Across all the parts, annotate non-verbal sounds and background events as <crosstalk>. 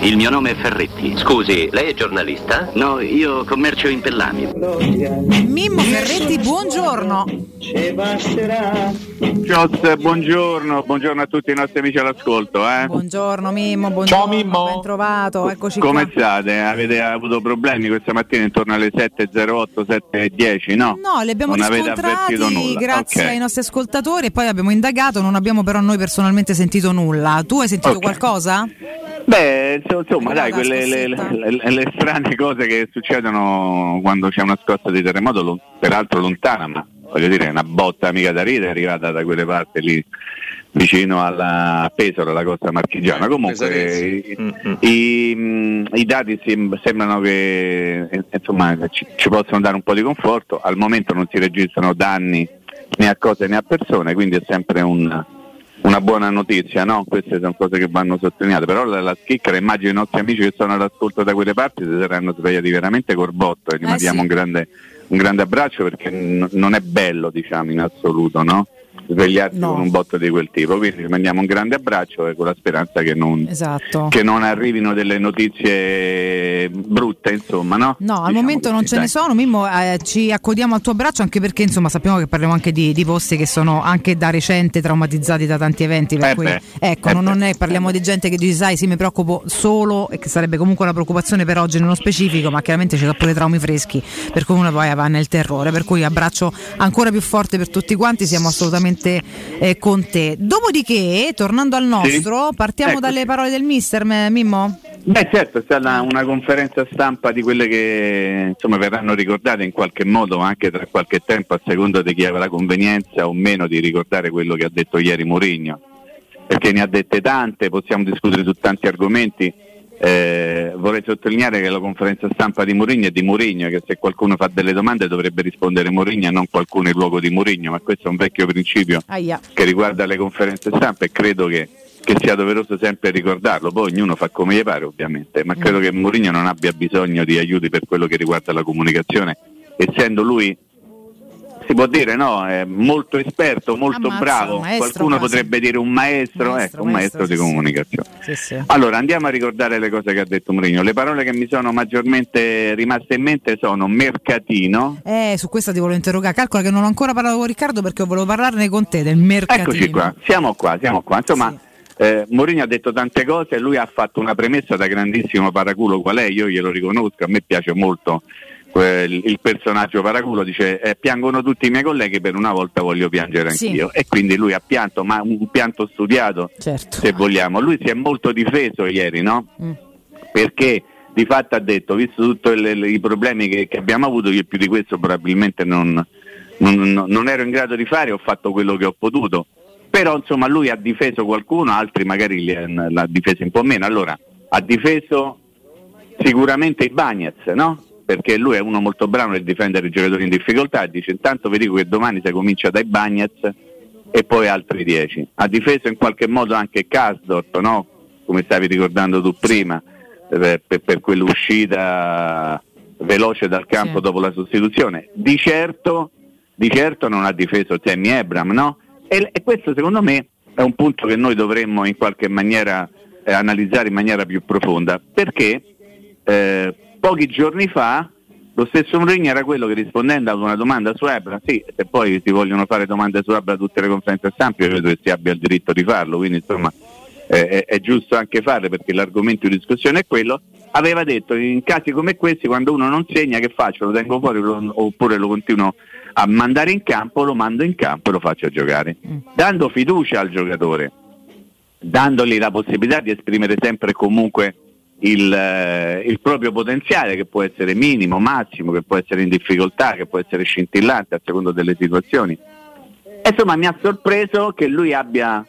Il mio nome è Ferretti. Scusi, lei è giornalista? No, io commercio in pellami. Mimmo Ferretti, buongiorno. Ciao, buongiorno, buongiorno a tutti i nostri amici all'ascolto. Eh? Buongiorno Mimmo, buongiorno. Ciao Mimmo. Ben trovato, eccoci Come qua. state? Avete avuto problemi questa mattina intorno alle 7.08, 7.10, no? No, li abbiamo non avete riscontrati avvertito nulla. grazie Ok. ai nostri ascoltatori e poi abbiamo indagato, non abbiamo però noi personalmente sentito nulla. Tu hai sentito Ok. qualcosa? Beh, inso- insomma, dai, quelle le, le- le- le strane cose che succedono quando c'è una scossa di terremoto, lo- peraltro lontana, ma voglio dire, una botta mica da ridere è arrivata da quelle parti lì vicino alla a Pesaro, alla costa marchigiana. Comunque Pesaresi. i, Mm, mm. i, mh, i dati sem- sembrano che eh, insomma, ci, ci possono dare un po' di conforto, al momento non si registrano danni né a cose né a persone, quindi è sempre un- una buona notizia, no? Queste sono cose che vanno sottolineate, però la, la schicchera, immagino i nostri amici che sono all'ascolto da quelle parti si saranno svegliati veramente col botto e gli Eh mandiamo sì. un, grande, un grande abbraccio perché n- non è bello, diciamo, in assoluto, no? Svegliarsi No. con un botto di quel tipo, quindi mandiamo un grande abbraccio e con la speranza che non, Esatto. che non arrivino delle notizie brutte, insomma, no? No, al Diciamo momento non ce ne dai. sono, Mimmo, eh, ci accodiamo al tuo abbraccio anche perché insomma sappiamo che parliamo anche di, di posti che sono anche da recente traumatizzati da tanti eventi, per Eh cui beh, ecco, eh non, è, parliamo di gente che dice sai sì mi preoccupo solo e che sarebbe comunque una preoccupazione per oggi nello specifico, ma chiaramente ci sono pure traumi freschi, per cui uno poi va nel terrore, per cui abbraccio ancora più forte per tutti quanti, siamo assolutamente eh, con te. Dopodiché, tornando al nostro, partiamo Eccoci. dalle parole del mister Mimmo? Beh certo, è stata una conferenza stampa di quelle che insomma, verranno ricordate in qualche modo anche tra qualche tempo a seconda di chi aveva la convenienza o meno di ricordare quello che ha detto ieri Mourinho, perché ne ha dette tante, possiamo discutere su tanti argomenti. Eh, vorrei sottolineare che la conferenza stampa di Mourinho è di Mourinho, che se qualcuno fa delle domande dovrebbe rispondere Mourinho e non qualcuno in luogo di Mourinho, ma questo è un vecchio principio Aia. che riguarda le conferenze stampa e credo che, che sia doveroso sempre ricordarlo. Poi ognuno fa come gli pare ovviamente, ma credo che Mourinho non abbia bisogno di aiuti per quello che riguarda la comunicazione, essendo lui, si può dire, no, è molto esperto, molto Ammazza, bravo, qualcuno quasi. potrebbe dire un maestro, Maestro, ecco, un maestro, maestro, di sì, comunicazione. Sì, sì. Allora andiamo a ricordare le cose che ha detto Mourinho. Le parole che mi sono maggiormente rimaste in mente sono mercatino, Eh, su questa ti volevo interrogare. Calcola che non ho ancora parlato con Riccardo perché volevo parlarne con te del mercatino. Eccoci qua, siamo qua, siamo qua. Insomma, eh, Mourinho ha detto tante cose e lui ha fatto una premessa da grandissimo paraculo qual è, io glielo riconosco, a me piace molto il personaggio paraculo, dice eh, piangono tutti i miei colleghi, per una volta voglio piangere Sì. anch'io. E quindi lui ha pianto, ma un pianto studiato Certo. se vogliamo. Lui si è molto difeso ieri, no? Mm. Perché di fatto ha detto, visto tutti i problemi che, che abbiamo avuto, io più di questo probabilmente non, non- non- ero in grado di fare, ho fatto quello che ho potuto. Però insomma lui ha difeso qualcuno, altri magari l'ha difeso un po' meno. Allora, ha difeso sicuramente i Bagnets, no? Perché lui è uno molto bravo nel difendere i giocatori in difficoltà e dice intanto vi dico che domani si comincia dai Bagnets e poi altri 10. Ha difeso in qualche modo anche Kasdorp, no? come stavi ricordando tu prima, eh, per, per quell'uscita veloce dal campo Sì. dopo la sostituzione. Di certo, di certo non ha difeso Tammy Abram, no? E, e questo secondo me è un punto che noi dovremmo in qualche maniera eh, analizzare in maniera più profonda, perché eh, pochi giorni fa lo stesso Mourinho era quello che rispondendo ad una domanda su Ebra, sì, se poi si vogliono fare domande su Ebra a tutte le conferenze stampa, io credo che si abbia il diritto di farlo, quindi insomma eh, è, è giusto anche farle perché l'argomento di discussione è quello, aveva detto in casi come questi quando uno non segna che faccio? Lo tengo fuori lo- oppure lo continuo a mandare in campo, lo mando in campo e lo faccio giocare, dando fiducia al giocatore, dandogli la possibilità di esprimere sempre e comunque il, eh, il proprio potenziale che può essere minimo, massimo, che può essere in difficoltà, che può essere scintillante a seconda delle situazioni. E insomma mi ha sorpreso che lui abbia,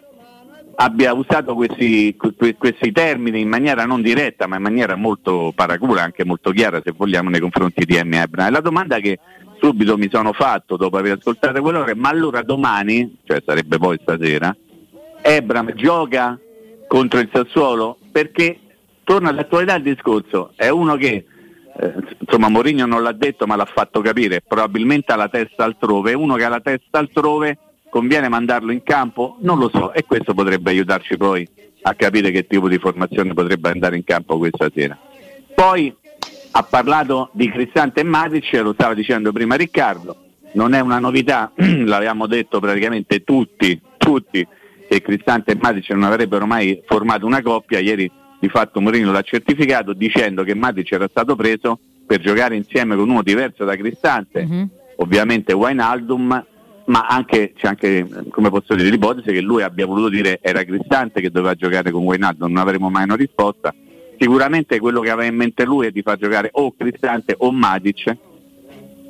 abbia usato questi, que- questi termini in maniera non diretta ma in maniera molto paracula, anche molto chiara se vogliamo nei confronti di M. Ebra. E la domanda che subito mi sono fatto dopo aver ascoltato quello è ma allora domani, cioè sarebbe poi stasera, Ebram gioca contro il Sassuolo perché torna all'attualità il discorso, è uno che eh, insomma Mourinho non l'ha detto ma l'ha fatto capire, probabilmente ha la testa altrove, uno che ha la testa altrove conviene mandarlo in campo? Non lo so. E questo potrebbe aiutarci poi a capire che tipo di formazione potrebbe andare in campo questa sera. Poi ha parlato di Cristante e Matic, lo stava dicendo prima Riccardo, non è una novità, <clears throat> l'avevamo detto praticamente tutti, tutti che Cristante e Matic non avrebbero mai formato una coppia, ieri di fatto Mourinho l'ha certificato dicendo che Matic era stato preso per giocare insieme con uno diverso da Cristante, mm-hmm. ovviamente Wijnaldum, ma anche, c'è anche, come posso dire, l'ipotesi che lui abbia voluto dire era Cristante che doveva giocare con Wijnaldum, non avremo mai una risposta. Sicuramente quello che aveva in mente lui è di far giocare o Cristante o Matic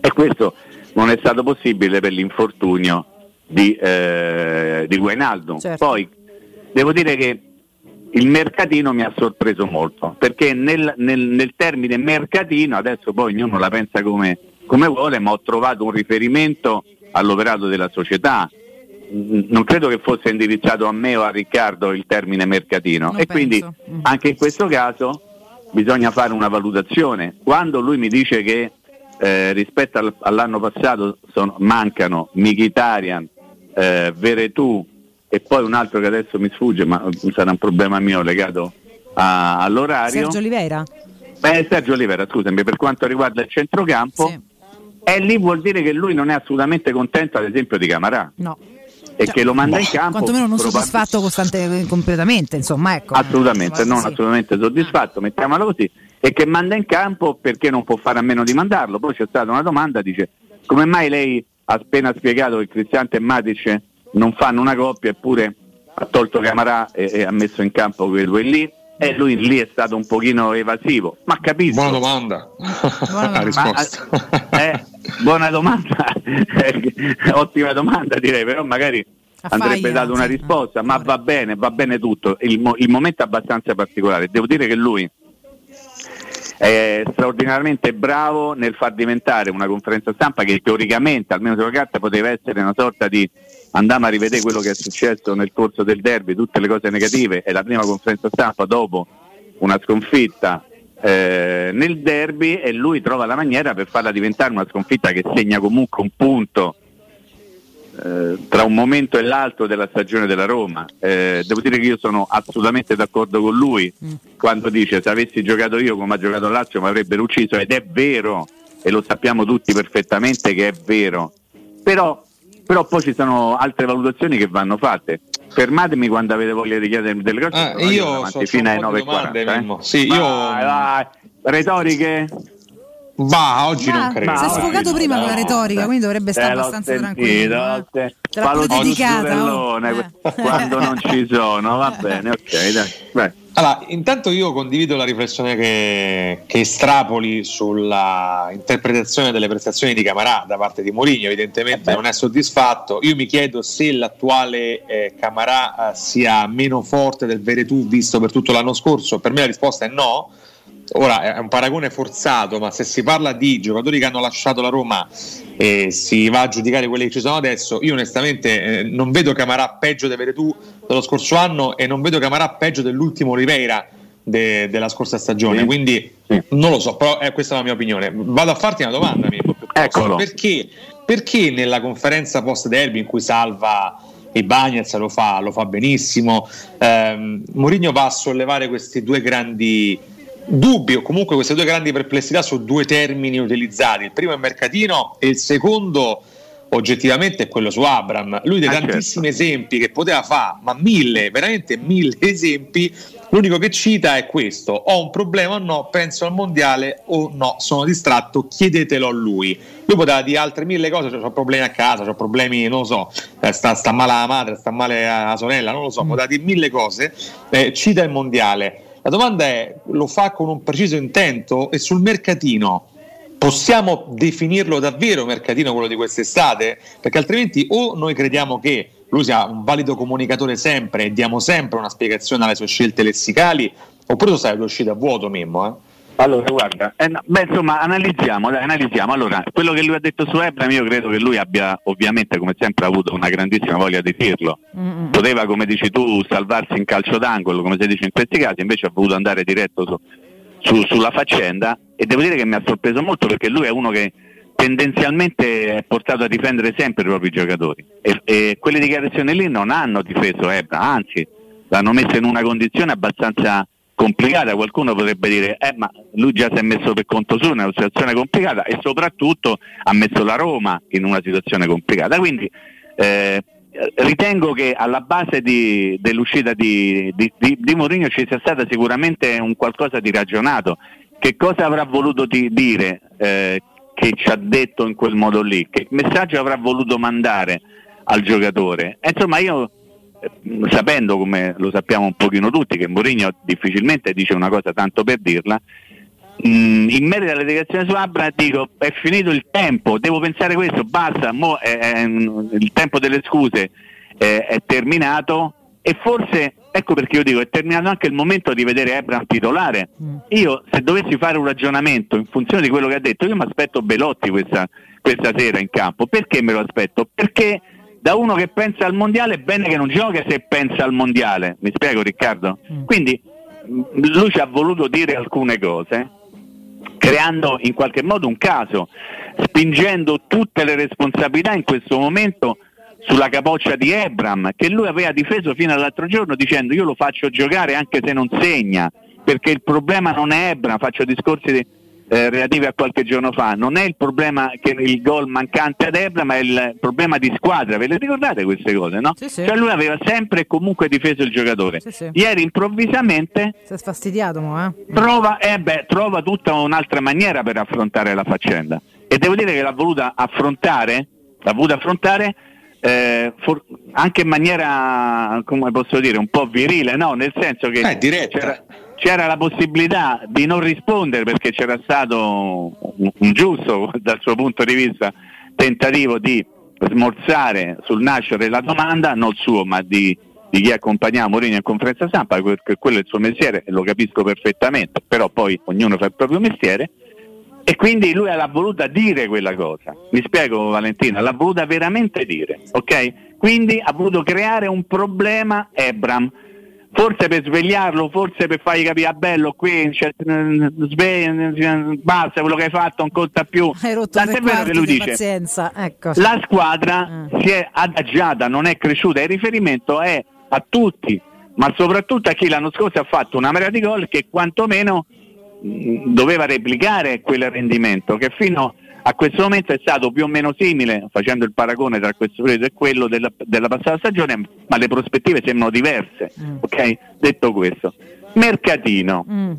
e questo non è stato possibile per l'infortunio di, eh, di Wijnaldum. Certo. Poi devo dire che il mercatino mi ha sorpreso molto perché nel, nel, nel termine mercatino adesso poi ognuno la pensa come, come vuole ma ho trovato un riferimento all'operato della società non credo che fosse indirizzato a me o a Riccardo il termine mercatino non e penso. quindi mm. anche in questo caso bisogna fare una valutazione quando lui mi dice che eh, rispetto all'anno passato sono, mancano Michitarian, eh, Veretù e poi un altro che adesso mi sfugge, ma sarà un problema mio legato a, all'orario. Sergio Oliveira? Beh, Sergio Oliveira, scusami, per quanto riguarda il centrocampo, sì. e lì vuol dire che lui non è assolutamente contento, ad esempio, di Camarà. No. E cioè, che lo manda in campo. Quantomeno non probab- soddisfatto costante, completamente, insomma, ecco. Assolutamente, non sì. assolutamente soddisfatto, mettiamolo così. E che manda in campo perché non può fare a meno di mandarlo. Poi c'è stata una domanda, dice, come mai lei ha appena spiegato che Cristiante e Matic non fanno una coppia eppure ha tolto Camarà e, e ha messo in campo quei due lì e lui lì è stato un pochino evasivo. Ma capisco. Buona domanda. Buona <laughs> risposta ma, eh, buona domanda. <laughs> Ottima domanda direi però magari andrebbe dato una risposta ma va bene va bene tutto. Il, il momento è abbastanza particolare. Devo dire che lui è straordinariamente bravo nel far diventare una conferenza stampa che teoricamente, almeno sulla carta, poteva essere una sorta di andiamo a rivedere quello che è successo nel corso del derby, tutte le cose negative, è la prima conferenza stampa dopo una sconfitta eh, nel derby e lui trova la maniera per farla diventare una sconfitta che segna comunque un punto eh, tra un momento e l'altro della stagione della Roma. Eh, devo dire che io sono assolutamente d'accordo con lui mm. quando dice se avessi giocato io come ha giocato Lazio mi avrebbero ucciso ed è vero e lo sappiamo tutti perfettamente che è vero. Però, però poi ci sono altre valutazioni che vanno fatte. Fermatemi quando avete voglia di chiedere delle cose. Ah, io so, fino alle 9.40. Eh? Sì, io... Vai, vai. Retoriche? Bah, oggi bah, non credo. Si è sfogato prima con la retorica, quindi dovrebbe stare abbastanza sentito, tranquillo. Te, te l'ha dedicata. Oh. Eh. Quando non ci sono, va bene, ok, dai. Beh. Allora, intanto io condivido la riflessione che, che, estrapoli sulla interpretazione delle prestazioni di Camarà da parte di Mourinho, evidentemente eh non è soddisfatto. Io mi chiedo se l'attuale eh, Camarà eh, sia meno forte del Veretù visto per tutto l'anno scorso. Per me la risposta è no Ora è un paragone forzato, ma se si parla di giocatori che hanno lasciato la Roma e si va a giudicare quelli che ci sono adesso, io onestamente eh, non vedo Camarà peggio di Veretù dello scorso anno e non vedo Camarà peggio dell'ultimo Oliveira de- della scorsa stagione. Sì. Quindi sì. non lo so, però eh, questa è la mia opinione. Vado a farti una domanda, Mimmo, perché, perché nella conferenza post derby in cui salva e Bagnez lo fa, lo fa benissimo, ehm, Mourinho va a sollevare questi due grandi dubbi o comunque queste due grandi perplessità su due termini utilizzati. Il primo è mercatino e il secondo oggettivamente è quello su Abram. Lui dei ah, tantissimi certo. esempi che poteva fare, ma mille, veramente mille <laughs> esempi, l'unico che cita è questo: ho un problema o no, penso al mondiale o no, sono distratto, chiedetelo a lui. Lui poteva dire altre mille cose, cioè, ho problemi a casa, ho problemi, non lo so, eh, sta, sta, male la madre, sta male la sorella, non lo so, mm. poteva dire mille cose, eh, cita il mondiale la domanda è, lo fa con un preciso intento e sul mercatino possiamo definirlo davvero mercatino quello di quest'estate? Perché altrimenti o noi crediamo che lui sia un valido comunicatore sempre e diamo sempre una spiegazione alle sue scelte lessicali, oppure tu stai uscito a vuoto Mimmo, eh? Allora, guarda, eh, no, beh, insomma, analizziamo, dai, analizziamo. Allora, quello che lui ha detto su Ebram, io credo che lui abbia ovviamente, come sempre, avuto una grandissima voglia di dirlo. Mm-hmm. Poteva, come dici tu, salvarsi in calcio d'angolo, come si dice in questi casi, invece ha voluto andare diretto su, su, sulla faccenda e devo dire che mi ha sorpreso molto perché lui è uno che tendenzialmente è portato a difendere sempre i propri giocatori e, e quelle dichiarazioni lì non hanno difeso Ebram, anzi l'hanno messa in una condizione abbastanza complicata, qualcuno potrebbe dire eh, ma lui già si è messo per conto suo in una situazione complicata e soprattutto ha messo la Roma in una situazione complicata. Quindi eh, ritengo che alla base di, dell'uscita di, di, di, di Mourinho ci sia stato sicuramente un qualcosa di ragionato. Che cosa avrà voluto dire eh, che ci ha detto in quel modo lì? Che messaggio avrà voluto mandare al giocatore? Insomma io sapendo come lo sappiamo un pochino tutti che Mourinho difficilmente dice una cosa tanto per dirla mm, in merito alla delegazione su Abra dico è finito il tempo devo pensare questo basta mo, è, il tempo delle scuse è, è terminato e forse ecco perché io dico è terminato anche il momento di vedere Ebram titolare mm. io se dovessi fare un ragionamento in funzione di quello che ha detto io mi aspetto Belotti questa, questa sera in campo perché me lo aspetto? perché da uno che pensa al mondiale è bene che non giochi se pensa al mondiale, mi spiego Riccardo? Mm. Quindi mm, lui ci ha voluto dire alcune cose, creando in qualche modo un caso, spingendo tutte le responsabilità in questo momento sulla capoccia di Ebram, che lui aveva difeso fino all'altro giorno dicendo io lo faccio giocare anche se non segna, perché il problema non è Ebram, faccio discorsi di eh, relative a qualche giorno fa, non è il problema che il gol mancante ad Ebra, ma è il problema di squadra. Ve le ricordate queste cose, no? Sì, sì. Cioè lui aveva sempre e comunque difeso il giocatore. Sì, Ieri improvvisamente si è sfastidiato, mo, eh? trova, eh beh, trova tutta un'altra maniera per affrontare la faccenda. E devo dire che l'ha voluta affrontare, l'ha voluta affrontare eh, for- anche in maniera, come posso dire, un po' virile, no? Nel senso che eh, c'era, c'era, la possibilità di non rispondere perché c'era stato un, un giusto, <laughs> dal suo punto di vista, tentativo di smorzare sul nascere la domanda, non suo, ma di, di chi accompagnava Mourinho in conferenza stampa, perché quello è il suo mestiere e lo capisco perfettamente, però poi ognuno fa il proprio mestiere e quindi lui l'ha voluta dire quella cosa. Mi spiego Valentina, l'ha voluta veramente dire, ok? Quindi ha voluto creare un problema Ebram. Forse per svegliarlo, forse per fargli capire, ah, bello qui, cioè, svegli, basta, quello che hai fatto non conta più. <laughs> Tant'è vero che lui dice, ecco. la squadra eh. si è adagiata, non è cresciuta, il riferimento è a tutti, ma soprattutto a chi l'anno scorso ha fatto una marea di gol che quantomeno doveva replicare quel rendimento che fino a questo momento è stato più o meno simile, facendo il paragone tra questo periodo e quello della, della passata stagione, ma le prospettive sembrano diverse. Mm. Okay? Detto questo, Mercatino. Mm.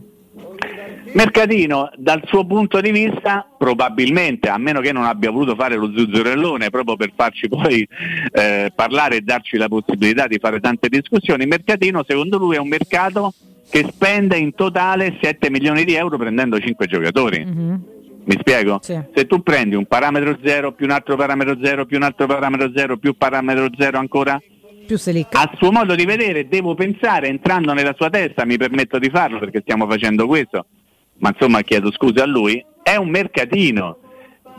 Mercatino dal suo punto di vista probabilmente, a meno che non abbia voluto fare lo zuzzurellone proprio per farci poi eh, parlare e darci la possibilità di fare tante discussioni, Mercatino secondo lui è un mercato che spende in totale 7 milioni di euro prendendo 5 giocatori. Mm-hmm. Mi spiego? Sì. Se tu prendi un parametro 0 più un altro parametro 0 più un altro parametro 0 più parametro 0 ancora, più a suo modo di vedere devo pensare, entrando nella sua testa, mi permetto di farlo perché stiamo facendo questo, ma insomma chiedo scusa a lui, è un mercatino.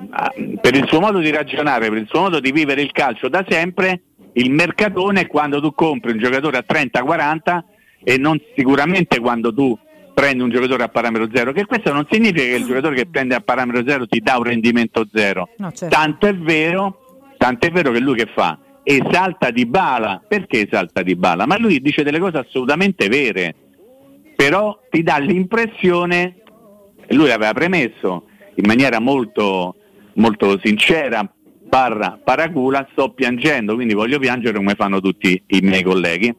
Ah, per il suo modo di ragionare, per il suo modo di vivere il calcio da sempre, il mercatone è quando tu compri un giocatore a 30-40 e non sicuramente quando tu prendi un giocatore a parametro zero, che questo non significa che il giocatore che prende a parametro zero ti dà un rendimento zero. No, certo. Tanto è vero, tanto è vero che lui che fa? Esalta di bala, perché esalta di bala? Ma lui dice delle cose assolutamente vere, però ti dà l'impressione, lui l'aveva premesso in maniera molto, molto sincera, barra paracula, sto piangendo, quindi voglio piangere come fanno tutti i miei colleghi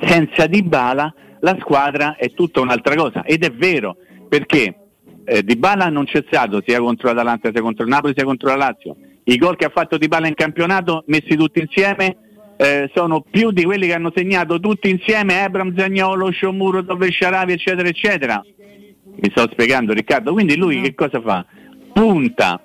senza Dybala la squadra è tutta un'altra cosa. Ed è vero perché eh, Dybala non c'è stato sia contro l'Atalanta sia contro il Napoli sia contro la Lazio. I gol che ha fatto Dybala in campionato messi tutti insieme eh, sono più di quelli che hanno segnato tutti insieme Ebram, Zagnolo, Sciomuro, Dove Sharavi eccetera eccetera. Mi sto spiegando Riccardo? Quindi lui che cosa fa? punta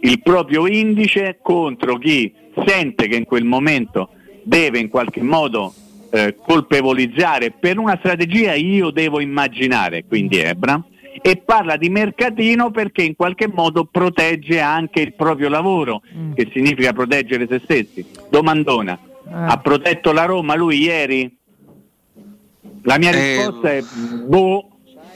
il proprio indice contro chi sente che in quel momento deve in qualche modo eh, colpevolizzare per una strategia io devo immaginare, quindi Ebra, e parla di mercatino perché in qualche modo protegge anche il proprio lavoro, mm. che significa proteggere se stessi. Domandona, eh. ha protetto la Roma lui ieri? La mia eh. risposta è boh,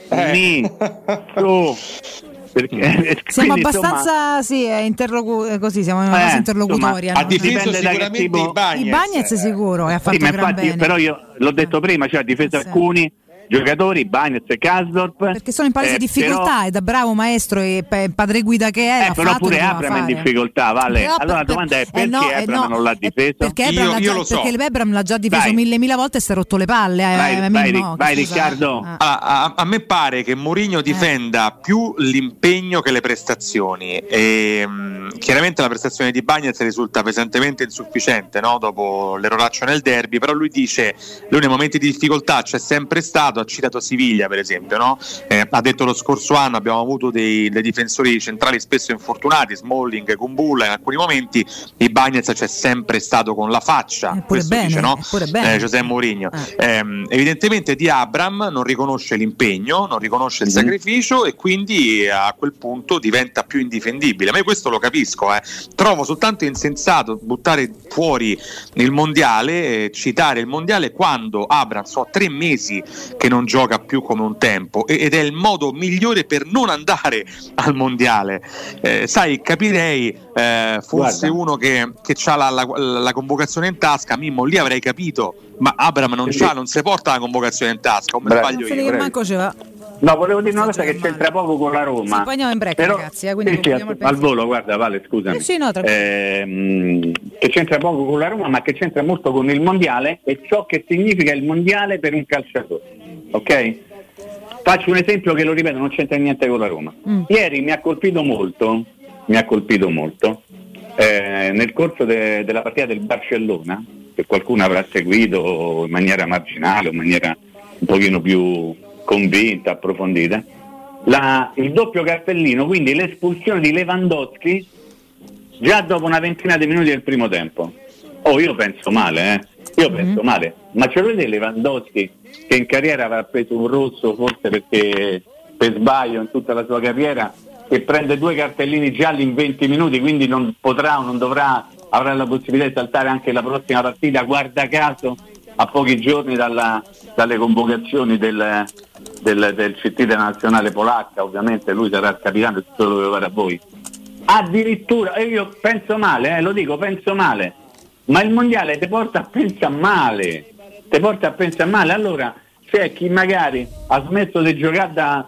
eh. ni, <laughs> su. Perché, <laughs> siamo quindi, abbastanza sì, interlocu- così, siamo in una Eh, interlocutoria. Ha no? difeso che sicuramente tipo- i Bagnets. I Bagnets sicuro e ha fatto Sì, infatti, bene. però io l'ho detto prima, cioè ha difeso Sì. alcuni giocatori, Bagnets e Kasdorp. Perché sono in palese eh, difficoltà però- e da bravo maestro e pe- padre guida che è, Eh, però fatto, pure Abram è in fare. difficoltà, Vale. Però allora la per- domanda è eh, perché no, eh, Abram no, non l'ha eh, difeso? Perché Abram, Io- l'ha io già, lo so. perché Abram l'ha già difeso Vai. mille mila volte e si è rotto le palle. eh, Vai, eh, vai, no, vai. Riccardo. Ah. Ah, a, a me pare che Mourinho difenda più l'impegno che le prestazioni. E, mh, chiaramente la prestazione di Bagnez risulta pesantemente insufficiente no? dopo l'eroraccio nel derby, però lui dice lui nei momenti di difficoltà c'è sempre stato, ha citato Siviglia per esempio, no? Eh, ha detto lo scorso anno abbiamo avuto dei, dei difensori centrali spesso infortunati, Smalling, Kumbulla in alcuni momenti, e Bagnez c'è sempre stato con la faccia, Eppure questo bene, dice no? bene. Eh, Giuseppe Mourinho. Eh. Ehm, evidentemente di Abram non riconosce l'impegno, non riconosce il Mhm. sacrificio e quindi a quel punto diventa più indifendibile. Ma io questo lo capisco, eh. trovo soltanto insensato buttare fuori il mondiale, eh, citare il mondiale quando Abram so tre mesi che non gioca più come un tempo ed è il modo migliore per non andare <laughs> al mondiale. Eh, sai, capirei eh, fosse Guarda. uno che, che ha la, la- la convocazione in tasca, Mimmo, lì avrei capito, ma Abram non Sì. c'ha, non si porta la convocazione in tasca, Bravo. sbaglio io? manco ce va. No, volevo dire una cosa che c'entra poco con la Roma. Sì, poi andiamo in break, Però- ragazzi, eh, sì, sì, al volo, guarda, Vale, scusami. Sì, sì, no. Ehm, che c'entra poco con la Roma, ma che c'entra molto con il mondiale e ciò che significa il mondiale per un calciatore. Ok? Faccio un esempio che lo ripeto, non c'entra niente con la Roma. Mm. Ieri mi ha colpito molto, mi ha colpito molto, eh, nel corso de- della partita del Barcellona, che qualcuno avrà seguito in maniera marginale, o in maniera un pochino più convinta, approfondita, la- il doppio cartellino, quindi l'espulsione di Lewandowski già dopo una ventina di minuti del primo tempo. Oh, io penso male, eh. Io penso male. Ma ce lo vede Lewandowski che in carriera avrà preso un rosso forse perché per sbaglio in tutta la sua carriera che prende due cartellini gialli in 20 minuti, quindi non potrà o non dovrà, avrà la possibilità di saltare anche la prossima partita, guarda caso, a pochi giorni dalla- dalle convocazioni del, del, del CT della nazionale polacca, ovviamente lui sarà il capitano e tutto lo deve fare a voi. Addirittura, e io penso male, eh, lo dico, penso male, ma il mondiale ti porta a pensare male, ti porta a pensare male, allora c'è chi magari ha smesso di giocare da,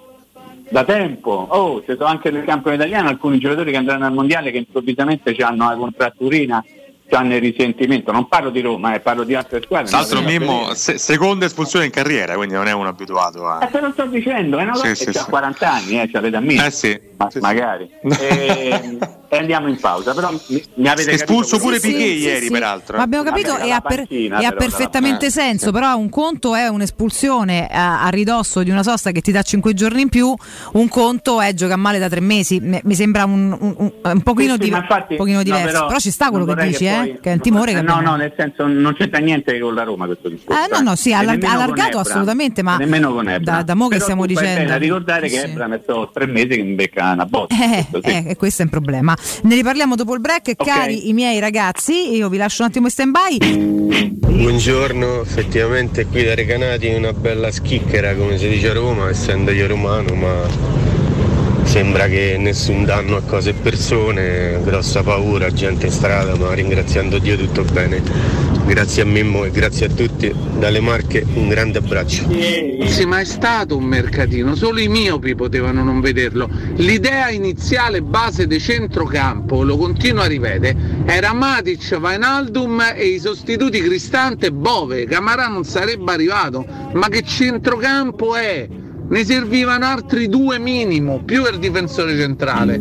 da tempo, oh, ci sono anche nel campo italiano alcuni giocatori che andranno al mondiale che improvvisamente hanno la contratturina, hanno il risentimento, non parlo di Roma, eh, parlo di altre squadre. L'altro Mimmo, se- seconda espulsione in carriera, quindi non è uno abituato a... Eh, te lo sto dicendo, è una Sì, cosa sì, che ha sì. 40 anni, eh, c'ha l'età mia. Eh sì, Ma- sì, sì. magari. <laughs> E, e andiamo in pausa, però mi, mi avete Espulso pure Sì, Piquet sì, ieri, sì. peraltro. Ma abbiamo capito e ha, per- e però, perfettamente eh, senso, però un conto è un'espulsione a, a ridosso di una sosta che ti dà 5 giorni in più, un conto è giocare male da 3 mesi. Mi, mi sembra un, un- un- un pochino, Sì, sì, di- infatti- un pochino no, diverso. però, ci sta quello che dici, eh? poi- che è un timore che eh, No, abbiamo. no, nel senso non c'entra niente con la Roma questo discorso. Eh, no, no, sì, E allar- nemmeno con allargato Ebram. assolutamente, ma E nemmeno con Ebram. da- da mo che Però stiamo dicendo- bene a ricordare che. Ebram è stato tre mesi che mi becca una botta. Eh, eh, questo è un problema. Ne riparliamo dopo il break, Ok. cari i miei ragazzi. Io vi lascio un attimo in stand by. Buongiorno, effettivamente qui da Recanati una bella schicchera come si dice a Roma, essendo io romano, ma sembra che nessun danno a cose e persone, grossa paura, gente in strada, ma ringraziando Dio tutto bene. Grazie a Mimmo e grazie a tutti, dalle Marche un grande abbraccio. Sì, ma è stato un mercatino, solo i miopi potevano non vederlo. L'idea iniziale base di centrocampo, lo continuo a ripetere, era Matic, Vainaldum e i sostituti Cristante e Bove. Camarà non sarebbe arrivato. Ma che centrocampo è? Ne servivano altri due minimo, più il difensore centrale.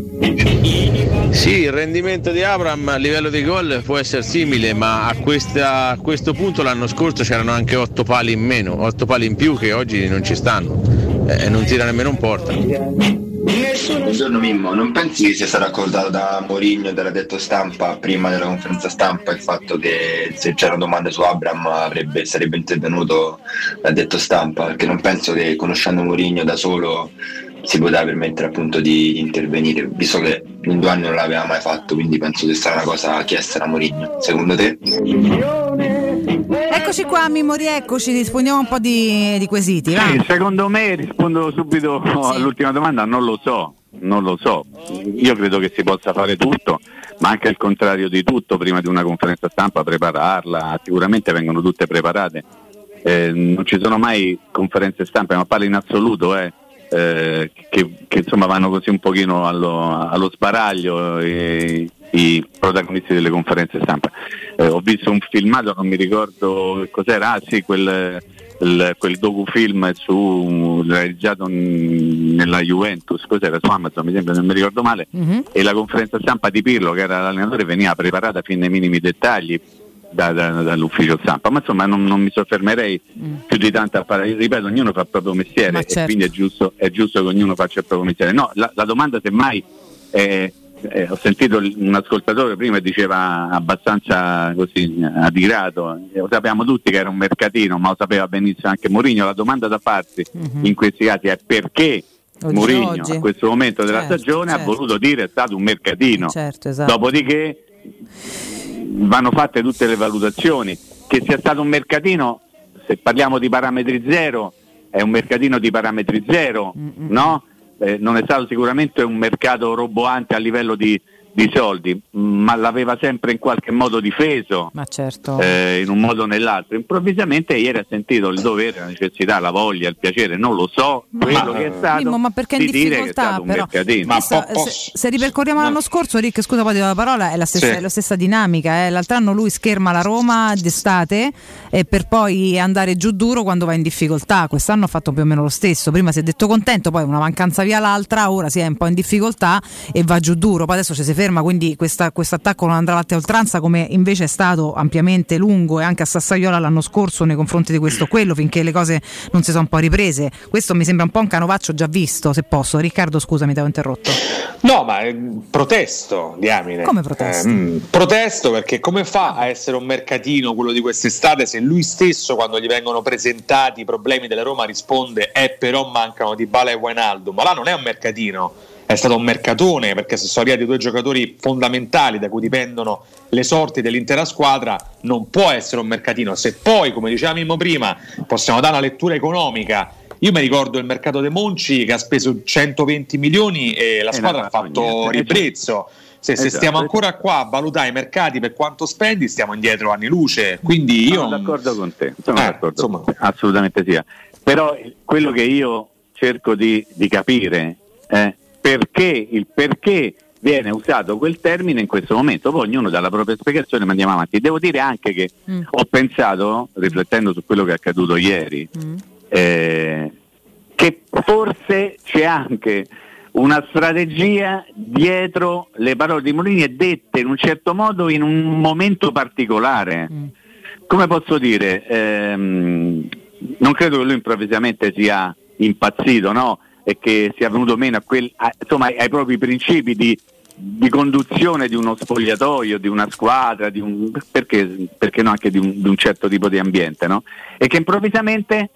Sì, il rendimento di Abram a livello di gol può essere simile, ma a, questa- a questo punto l'anno scorso c'erano anche 8 pali in meno, 8 pali in più che oggi non ci stanno e non tira nemmeno un porta. Buongiorno Mimmo, non pensi che sia stato accordato da Mourinho dalla detto stampa prima della conferenza stampa il fatto che se c'erano domande su Abram avrebbe- sarebbe intervenuto l'addetto stampa? Perché non penso che conoscendo Mourinho da solo si poteva permettere appunto di intervenire, visto che in due anni non l'aveva mai fatto, quindi penso che sia una cosa chiesta da Mourinho. Secondo te? Eccoci qua, Mimmo, rieccoci, rispondiamo un po' di, di quesiti. Sì, secondo me rispondo subito <laughs> all'ultima domanda, non lo so. non lo so. Io credo che si possa fare tutto, ma anche il contrario di tutto prima di una conferenza stampa, prepararla, sicuramente vengono tutte preparate. Eh, non ci sono mai conferenze stampa, ma parlo in assoluto, eh, eh, che, che, insomma vanno così un pochino allo, allo sbaraglio eh, i protagonisti delle conferenze stampa. Eh, ho visto un filmato, non mi ricordo cos'era, ah sì, quel, il, quel docufilm su, realizzato nella Juventus, cos'era su Amazon, mi sembra, non mi ricordo male, mm-hmm. e la conferenza stampa di Pirlo, che era l'allenatore, veniva preparata fino ai minimi dettagli. Da, da, dall'ufficio stampa, ma insomma non, non mi soffermerei mm. più di tanto a parlare, ripeto, ognuno fa il proprio mestiere certo. e quindi è giusto, è giusto, che ognuno faccia il proprio mestiere. No, la, la domanda semmai è eh, ho sentito un ascoltatore prima diceva abbastanza così adirato, eh, lo sappiamo tutti che era un mercatino, ma lo sapeva benissimo anche Mourinho. La domanda da farsi uh-huh. in questi casi è perché oggi, Mourinho oggi. a questo momento della certo, stagione certo. ha voluto dire è stato un mercatino. Certo, esatto. Dopodiché vanno fatte tutte le valutazioni. Che sia stato un mercatino, se parliamo di parametri zero, è un mercatino di parametri zero, mm-hmm. no? Eh, non è stato sicuramente un mercato roboante a livello di, di soldi, ma l'aveva sempre in qualche modo difeso, certo. eh, in un modo o nell'altro. Improvvisamente ieri ha sentito il dovere, la necessità, la voglia, il piacere, non lo so, quello ma, che è stato Mimmo, ma perché in difficoltà, però, ma se, se, ripercorriamo l'anno scorso, Rick, scusa poi ti do la parola, è la stessa, sì. è la stessa dinamica. Eh. L'altro anno lui scherma la Roma d'estate eh, per poi andare giù duro quando va in difficoltà. Quest'anno ha fatto più o meno lo stesso. Prima si è detto contento, poi una mancanza via l'altra, ora si è un po' in difficoltà e va giù duro. Poi adesso ci si ferma ferma, quindi questo attacco non andrà avanti a oltranza come invece è stato ampiamente lungo e anche a Sassaiola l'anno scorso nei confronti di questo o quello finché le cose non si sono un po' riprese. Questo mi sembra un po' un canovaccio già visto, se posso. Riccardo, scusami, ti ho interrotto. No, ma eh, protesto, diamine. Come protesto? Eh, mm, protesto perché come fa a essere un mercatino quello di quest'estate se lui stesso quando gli vengono presentati i problemi della Roma risponde eh però mancano di Bala e Wijnaldum, ma là non è un mercatino è stato un mercatone perché se sono arrivati due giocatori fondamentali da cui dipendono le sorti dell'intera squadra, non può essere un mercatino. Se poi, come dicevamo prima, possiamo dare una lettura economica. Io mi ricordo il mercato dei Monci che ha speso 120 milioni e la squadra ha fatto niente. ribrezzo. Se, se, stiamo ancora qua a valutare i mercati per quanto spendi, stiamo indietro anni luce. Quindi io. Sono d'accordo con te, sono eh, d'accordo assolutamente sia. Però quello che io cerco di, di capire è perché, il perché viene usato quel termine in questo momento, poi ognuno dà la propria spiegazione ma andiamo avanti. Devo dire anche che mm. ho pensato, riflettendo su quello che è accaduto ieri, mm. eh, che forse c'è anche una strategia dietro le parole di Molini e dette in un certo modo in un momento particolare. Mm. Come posso dire? Ehm, non credo che lui improvvisamente sia impazzito, no? E che sia venuto meno a quel, a, insomma, ai propri principi di, di, conduzione di uno spogliatoio, di una squadra, di un, perché, perché, no anche di un, di un, certo tipo di ambiente, no? e che improvvisamente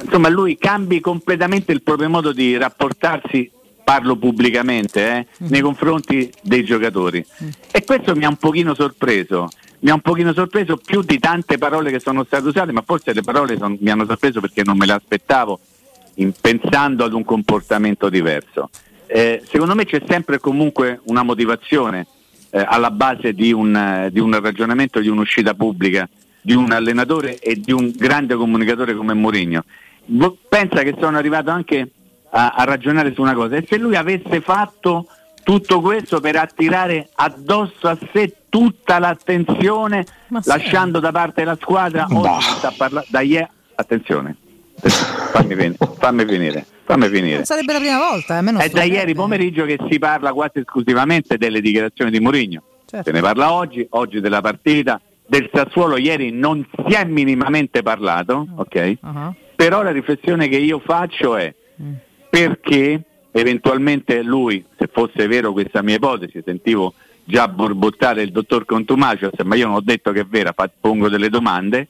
insomma, lui cambi completamente il proprio modo di rapportarsi parlo pubblicamente, eh, mm. nei confronti dei giocatori. Mm. E questo mi ha un pochino sorpreso, mi ha un pochino sorpreso più di tante parole che sono state usate, ma forse le parole son, mi hanno sorpreso perché non me le aspettavo pensando ad un comportamento diverso. Eh, secondo me c'è sempre comunque una motivazione eh, alla base di un, eh, di un, ragionamento, di un'uscita pubblica, di un allenatore e di un grande comunicatore come Mourinho. Pensa che sono arrivato anche a, a ragionare su una cosa, e se lui avesse fatto tutto questo per attirare addosso a sé tutta l'attenzione, lasciando da parte la squadra, oggi sta parlando da ieri, attenzione, fammi, venire, fammi finire. Fammi finire. Non sarebbe la prima volta. Eh, È da ieri pomeriggio che si parla quasi esclusivamente delle dichiarazioni di Mourinho. Certo. Se ne parla oggi, oggi della partita. Del Sassuolo ieri non si è minimamente parlato, mm. ok? Uh-huh. Però la riflessione che io faccio è mm. perché eventualmente lui, se fosse vero questa mia ipotesi, sentivo già borbottare il dottor Contumacio, ma io non ho detto che è vera, pongo delle domande,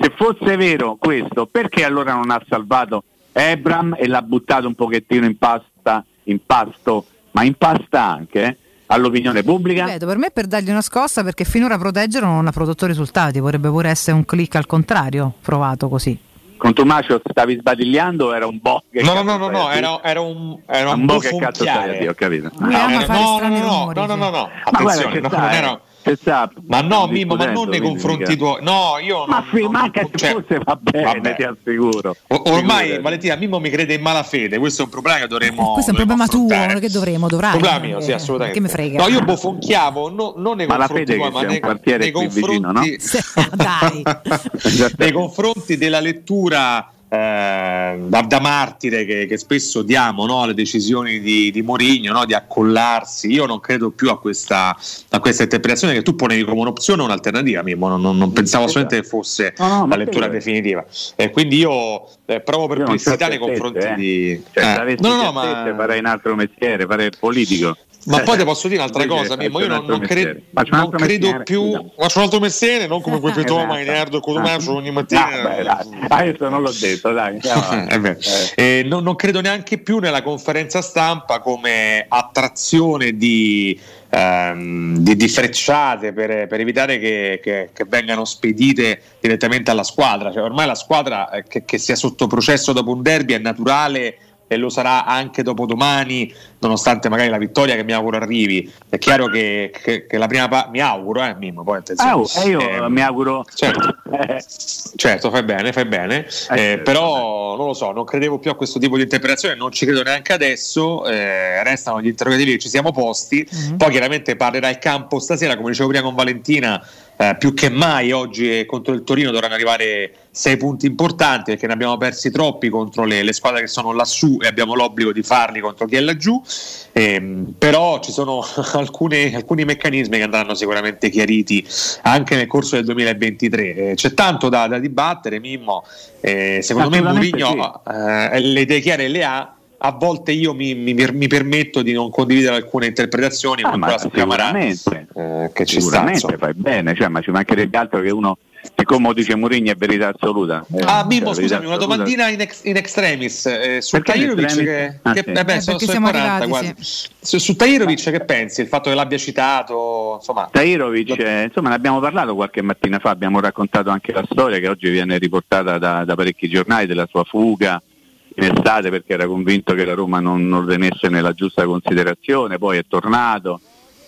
se fosse vero questo, perché allora non ha salvato Ebram e l'ha buttato un pochettino in pasta, in pasto, ma in pasta anche? Eh? all'opinione pubblica. Ripeto, per me è per dargli una scossa perché finora proteggerlo non ha prodotto risultati, potrebbe pure essere un click al contrario provato così. Con Tomacio stavi sbadigliando o era un bo' che No, no, no, no, no, era, era un, era un, un bo' che cazzo stai a dire, ho capito. Lui No, ama no, fare no, strani no, rumori, no, no, sì. no, no, Ma guarda, attenzione, c'è no, sta, non eh. era- C'è sta, Ma no, Mimmo, ma non nei confronti tuoi. No, io Ma non- fi- non- manca se cioè, forse va bene, vabbè. ti assicuro. O- Ormai Figurati. Valentina Mimmo mi crede in malafede, questo è un problema che dovremmo. Questo è un dovremmo problema tuo, non che dovremo, dovrai. Problema eh, mio, sì, assolutamente. Che mi frega. No, io bofonchiavo no- non nei Ma la confronti tuoi, ma nei, quartiere nei qui vicino, confronti, <laughs> Dai. <laughs> nei confronti della lettura eh, da, da martire che, che spesso diamo no, alle decisioni di, di Mourinho no, di accollarsi. Io non credo più a questa, a questa interpretazione che tu ponevi come un'opzione o un'alternativa. Mimmo. Non, non- non pensavo assolutamente che fosse No, la lettura te- definitiva. E quindi io eh, provo perplessità so nei confronti eh. di. Cioè, eh. No, no, ma. farei un altro mestiere, farei il politico. Ma poi ti posso dire un'altra cosa, Mimmo, io non, non cre- non credo più. scusa. Faccio un altro mestiere, non come quel <laughs> Pietro Esatto. Mainardo Cotumaccio ogni mattina. No, beh, adesso non l'ho detto, dai. <laughs> Eh eh, non, non credo neanche più nella conferenza stampa come attrazione di, ehm, di, di frecciate per, per evitare che, che- che vengano spedite direttamente alla squadra. Cioè, ormai la squadra eh, che, che sia sotto processo dopo un derby è naturale e lo sarà anche dopo domani, nonostante magari la vittoria che mi auguro arrivi. È chiaro che, che- che la prima parte, mi auguro, eh, Mimmo, poi attenzione. Ah, oh, e io Ehm, mi auguro. Certo. Eh, <laughs> Certo, fai bene, fai bene, eh, certo. però non lo so, non credevo più a questo tipo di interpretazione, non ci credo neanche adesso, eh, restano gli interrogativi che ci siamo posti, Mhm. poi chiaramente parlerà il campo stasera, come dicevo prima con Valentina, eh, più che mai oggi e contro il Torino dovranno arrivare sei punti importanti perché ne abbiamo persi troppi contro le, le squadre che sono lassù e abbiamo l'obbligo di farli contro chi è laggiù, Ehm, però ci sono <laughs> alcune- alcuni meccanismi che andranno sicuramente chiariti anche nel corso del 2023. Eh, c'è tanto da, da dibattere, Mimmo. Eh, secondo me Mourinho eh, le idee chiare le ha. A volte io mi, mi- mi permetto di non condividere alcune interpretazioni, ah, ma su Camarà, sicuramente, eh, che ci sta. sicuramente insomma. fai bene, cioè, ma ci mancherebbe altro che uno, siccome dice Mourinho è verità assoluta. Eh, Ah, cioè, Mimmo, verità scusami, una domandina in, ex- in extremis eh, su Tajirovic che, Ah, che- sì. eh beh, Eh, sono, perché sono siamo 40, arrivati, guarda. Su, su Tajirovic che pensi? Il fatto che l'abbia citato, insomma, Tahirovic, eh, insomma, ne abbiamo parlato qualche mattina fa, abbiamo raccontato anche la storia che oggi viene riportata da, da parecchi giornali della sua fuga in estate perché era convinto che la Roma non, non tenesse nella giusta considerazione, poi è tornato,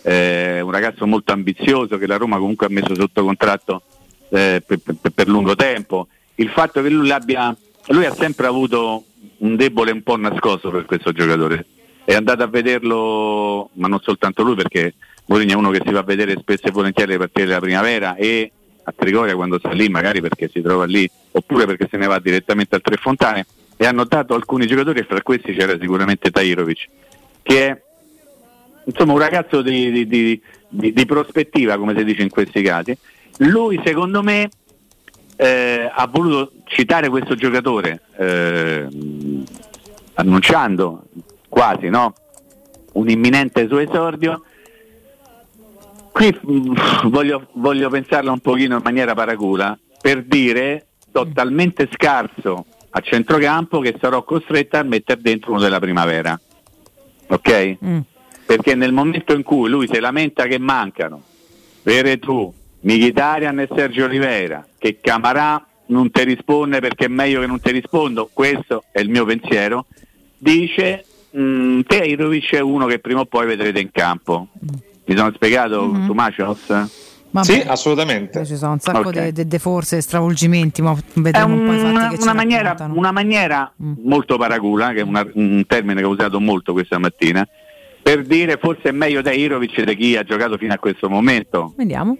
eh, un ragazzo molto ambizioso che la Roma comunque ha messo sotto contratto eh, per, per- per lungo tempo. Il fatto che lui, l'abbia, lui ha sempre avuto un debole un po' nascosto per questo giocatore, è andato a vederlo, ma non soltanto lui perché Mourinho è uno che si va a vedere spesso e volentieri le partite della primavera e a Trigoria quando sta lì magari perché si trova lì oppure perché se ne va direttamente al Tre Fontane e ha notato alcuni giocatori e fra questi c'era sicuramente Tajirovic che è insomma un ragazzo di, di- di- di- prospettiva come si dice in questi casi lui secondo me eh, ha voluto citare questo giocatore eh, annunciando quasi no? un imminente suo esordio qui mh, voglio, voglio pensarla un pochino in maniera paracula per dire sto talmente scarso a centrocampo che sarò costretta a mettere dentro uno della primavera ok? Mm. perché nel momento in cui lui si lamenta che mancano Veretù, Mkhitaryan e Sergio Oliveira che Camarà non ti risponde perché è meglio che non ti rispondo questo è il mio pensiero dice mm, Teirovic è uno che prima o poi vedrete in campo mi sono spiegato Mhm. Tomasios? Vabbè. sì, assolutamente. Ci sono un sacco Ok. di de, forze e stravolgimenti, ma vedremo un po' i fatti una, che ci una maniera, una maniera Mm. molto paracula, che è una- un termine che ho usato molto questa mattina, per dire forse è meglio Teirovic di chi ha giocato fino a questo momento. Vediamo.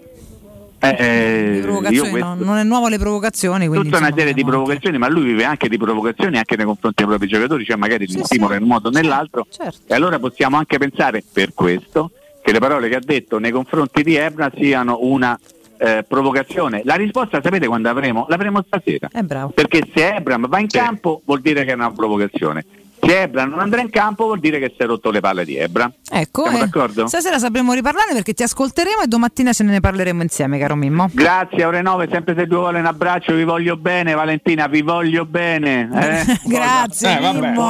Eh, eh, questo- no, non è nuovo le provocazioni. Quindi, tutta una serie di provocazioni, ma lui vive anche di provocazioni anche nei confronti dei propri giocatori, cioè magari Sì, li stimola sì. in un modo o Certo, nell'altro. certo. E allora possiamo anche pensare per questo che le parole che ha detto nei confronti di Ebra siano una eh, provocazione. La risposta sapete quando avremo? L'avremo stasera. È bravo. Perché se Ebram va in Sì. campo vuol dire che è una provocazione. Se Ebram non andrà in campo vuol dire che si è rotto le palle di Ebram. Ecco, Siamo eh, d'accordo? stasera sapremo riparlarne perché ti ascolteremo e domattina ce ne parleremo insieme, caro Mimmo. Grazie, ore 9, sempre se due vuole un abbraccio, vi voglio bene, Valentina, vi voglio bene. eh? <laughs> Grazie, Eh, vabbè, Mimmo.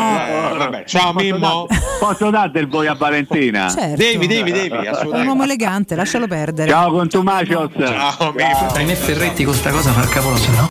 vabbè. Ciao Posso Mimmo. dar- Posso dare del voi a Valentina? <laughs> Certo. Devi, devi, devi, <laughs> È un assolutamente. uomo elegante, lascialo perdere. Ciao con Tomasios. Ciao Mimmo. A me Ferretti con sta cosa fa il capolavoro, no?